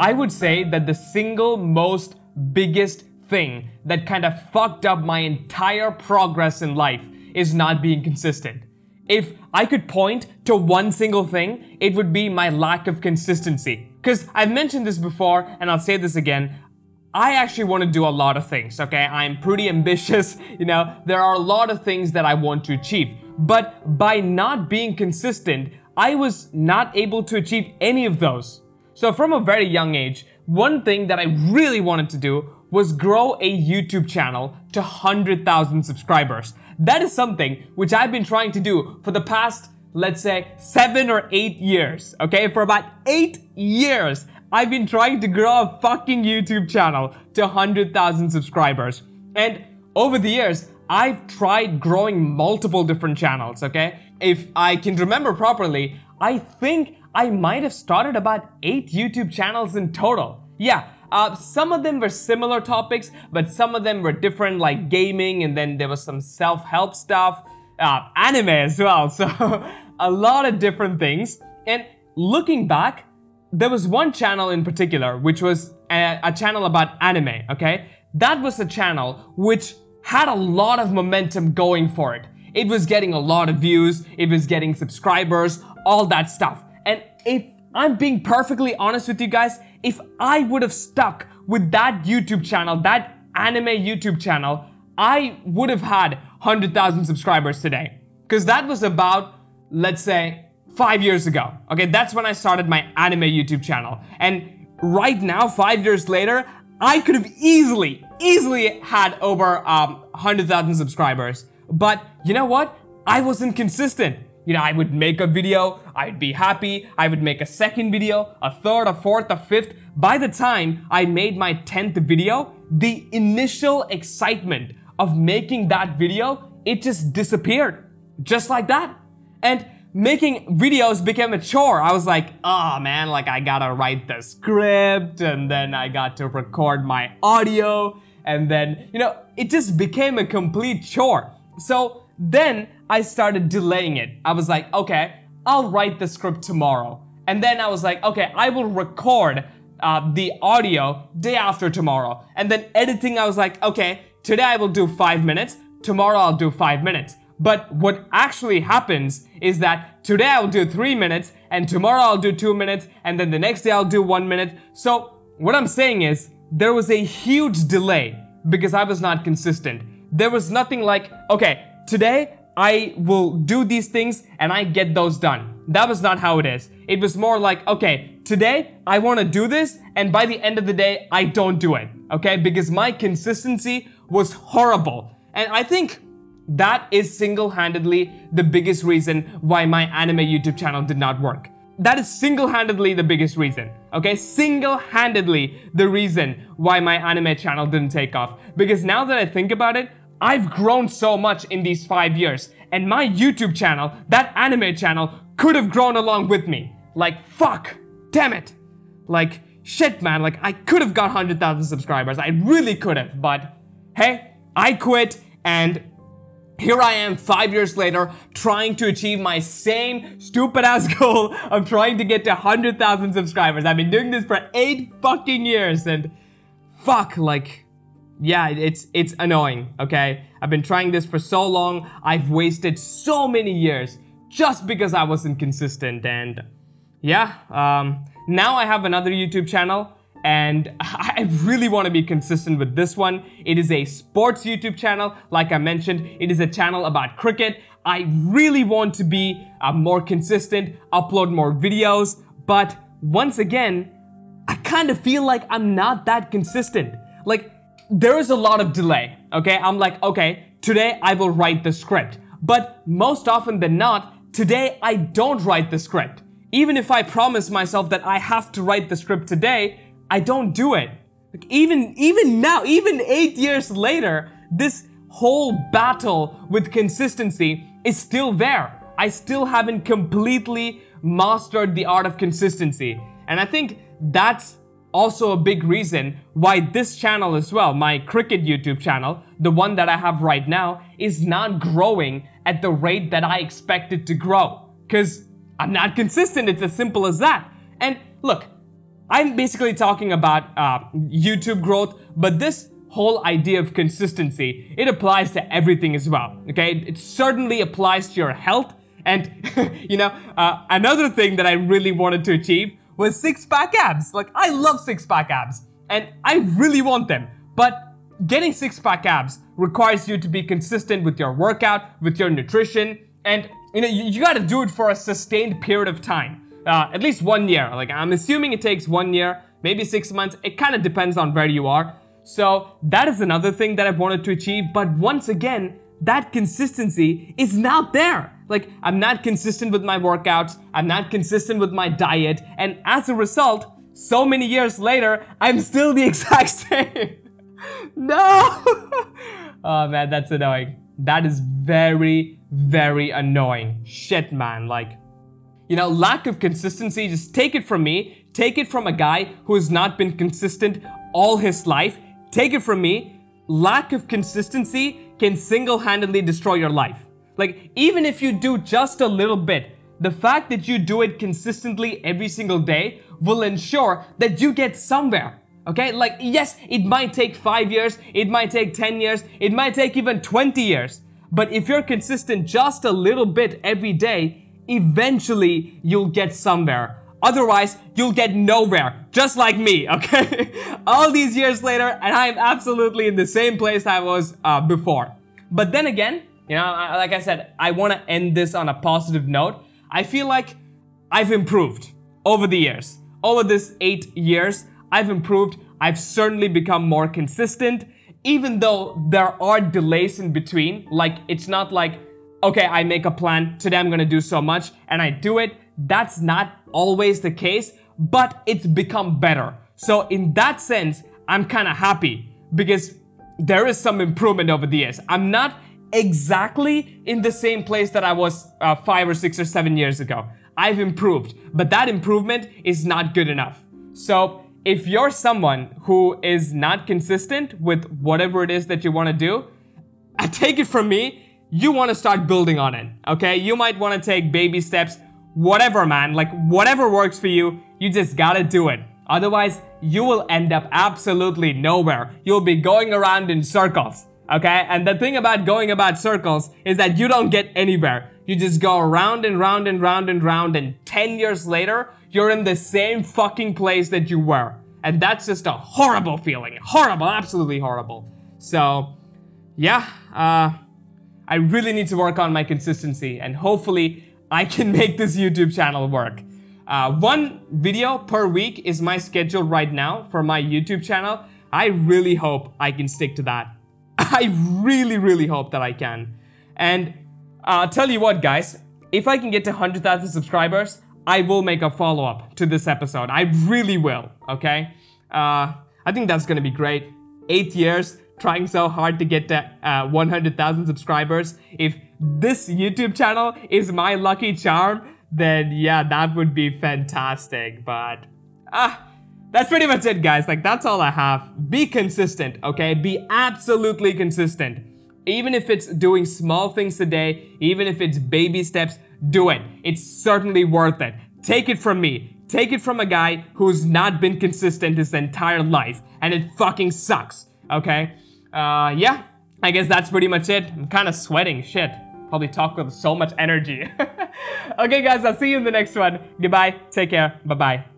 I would say that the single most biggest thing that kind of fucked up my entire progress in life is not being consistent. If I could point to one single thing, it would be my lack of consistency. Because I've mentioned this before, and I'll say this again. I actually want to do a lot of things, okay? I'm pretty ambitious, you know, there are a lot of things that I want to achieve. But by not being consistent, I was not able to achieve any of those. So from a very young age, one thing that I really wanted to do was grow a YouTube channel to 100,000 subscribers. That is something which I've been trying to do for the past, let's say, seven or eight years. Okay, for about eight years, I've been trying to grow a fucking YouTube channel to 100,000 subscribers. And over the years, I've tried growing multiple different channels, okay? If I can remember properly, I think I might have started about eight YouTube channels in total. Yeah, uh, some of them were similar topics, but some of them were different, like gaming, and then there was some self-help stuff, uh, anime as well. So a lot of different things. And looking back, there was one channel in particular, which was a, a channel about anime. Okay, that was a channel which had a lot of momentum going for it. It was getting a lot of views, it was getting subscribers, all that stuff. If I'm being perfectly honest with you guys, if I would have stuck with that YouTube channel, that anime YouTube channel, I would have had 100,000 subscribers today. Because that was about, let's say, five years ago. Okay, that's when I started my anime YouTube channel. And right now, five years later, I could have easily, easily had over um, 100,000 subscribers. But you know what? I wasn't consistent. You know, I would make a video, I'd be happy, I would make a second video, a third, a fourth, a fifth. By the time I made my 10th video, the initial excitement of making that video, it just disappeared. Just like that. And making videos became a chore. I was like, oh man, like I gotta write the script and then I got to record my audio and then, you know, it just became a complete chore. So then I started delaying it. I was like, okay, I'll write the script tomorrow. And then I was like, okay, I will record uh, the audio day after tomorrow. And then editing, I was like, okay, today I will do five minutes, tomorrow I'll do five minutes. But what actually happens is that today I'll do three minutes, and tomorrow I'll do two minutes, and then the next day I'll do one minute. So, what I'm saying is, there was a huge delay because I was not consistent. There was nothing like, okay, today I will do these things and I get those done. That was not how it is. It was more like, okay, today I want to do this and by the end of the day, I don't do it. Okay, because my consistency was horrible. And I think that is single-handedly the biggest reason why my anime YouTube channel did not work. That is single-handedly the biggest reason. Okay, single-handedly the reason why my anime channel didn't take off. Because now that I think about it, I've grown so much in these five years, and my YouTube channel, that anime channel, could have grown along with me. Like, fuck, damn it. Like, shit, man, like, I could have got 100,000 subscribers. I really could have, but hey, I quit, and here I am five years later trying to achieve my same stupid ass goal of trying to get to 100,000 subscribers. I've been doing this for eight fucking years and fuck, like, yeah, it's it's annoying, okay? I've been trying this for so long. I've wasted so many years just because I wasn't consistent and yeah, um, now I have another YouTube channel and I really want to be consistent with this one. It is a sports YouTube channel. Like I mentioned, it is a channel about cricket. I really want to be uh, more consistent, upload more videos, but once again, I kind of feel like I'm not that consistent. Like, there is a lot of delay, okay? I'm like, okay, today I will write the script. But most often than not, today I don't write the script. Even if I promise myself that I have to write the script today, I don't do it. Like even, even now, even eight years later, this whole battle with consistency is still there. I still haven't completely mastered the art of consistency. And I think that's also a big reason why this channel as well, my cricket YouTube channel, the one that I have right now, is not growing at the rate that I expect it to grow. Because I'm not consistent, it's as simple as that. And look, I'm basically talking about uh, YouTube growth, but this whole idea of consistency, it applies to everything as well, okay? It certainly applies to your health. And, you know, uh, another thing that I really wanted to achieve was six pack abs. Like, I love six pack abs and I really want them. But getting six pack abs requires you to be consistent with your workout, with your nutrition, and you know, you, you gotta do it for a sustained period of time. Uh, at least one year. Like, I'm assuming it takes one year, maybe six months. It kind of depends on where you are. So that is another thing that I've wanted to achieve. But once again, that consistency is not there. Like, I'm not consistent with my workouts, I'm not consistent with my diet, and as a result, so many years later, I'm still the exact same. no! oh man, that's annoying. That is very, very annoying. Shit, man. Like, you know, lack of consistency, just take it from me. Take it from a guy who has not been consistent all his life. Take it from me, lack of consistency can single handedly destroy your life. Like, even if you do just a little bit, the fact that you do it consistently every single day will ensure that you get somewhere. Okay, like, yes, it might take five years, it might take 10 years, it might take even 20 years. But if you're consistent just a little bit every day, eventually you'll get somewhere. Otherwise, you'll get nowhere, just like me, okay? All these years later, and I am absolutely in the same place I was uh, before. But then again, you know, like I said, I want to end this on a positive note. I feel like I've improved over the years. Over this eight years, I've improved. I've certainly become more consistent, even though there are delays in between. Like, it's not like, okay, I make a plan, today I'm gonna do so much, and I do it. That's not always the case, but it's become better. So in that sense, I'm kind of happy because there is some improvement over the years. I'm not exactly in the same place that I was uh, five or six or seven years ago. I've improved, but that improvement is not good enough. So if you're someone who is not consistent with whatever it is that you want to do, take it from me, you want to start building on it. Okay, you might want to take baby steps whatever, man, like whatever works for you, you just gotta do it. Otherwise, you will end up absolutely nowhere. You'll be going around in circles, okay? And the thing about going about circles is that you don't get anywhere. You just go round and round and round and round, and 10 years later, you're in the same fucking place that you were. And that's just a horrible feeling. Horrible, absolutely horrible. So, yeah, uh, I really need to work on my consistency, and hopefully, I can make this YouTube channel work. Uh, one video per week is my schedule right now for my YouTube channel. I really hope I can stick to that. I really, really hope that I can. And I'll uh, tell you what, guys, if I can get to 100,000 subscribers, I will make a follow-up to this episode. I really will, okay? Uh, I think that's gonna be great. Eight years, trying so hard to get to uh, 100,000 subscribers. If this YouTube channel is my lucky charm, then yeah, that would be fantastic. But ah, that's pretty much it, guys. Like, that's all I have. Be consistent, okay? Be absolutely consistent. Even if it's doing small things a day, even if it's baby steps, do it. It's certainly worth it. Take it from me. Take it from a guy who's not been consistent his entire life, and it fucking sucks, okay? Uh, yeah, I guess that's pretty much it. I'm kind of sweating, shit. Probably talk with so much energy. okay guys, I'll see you in the next one. Goodbye, take care, bye-bye.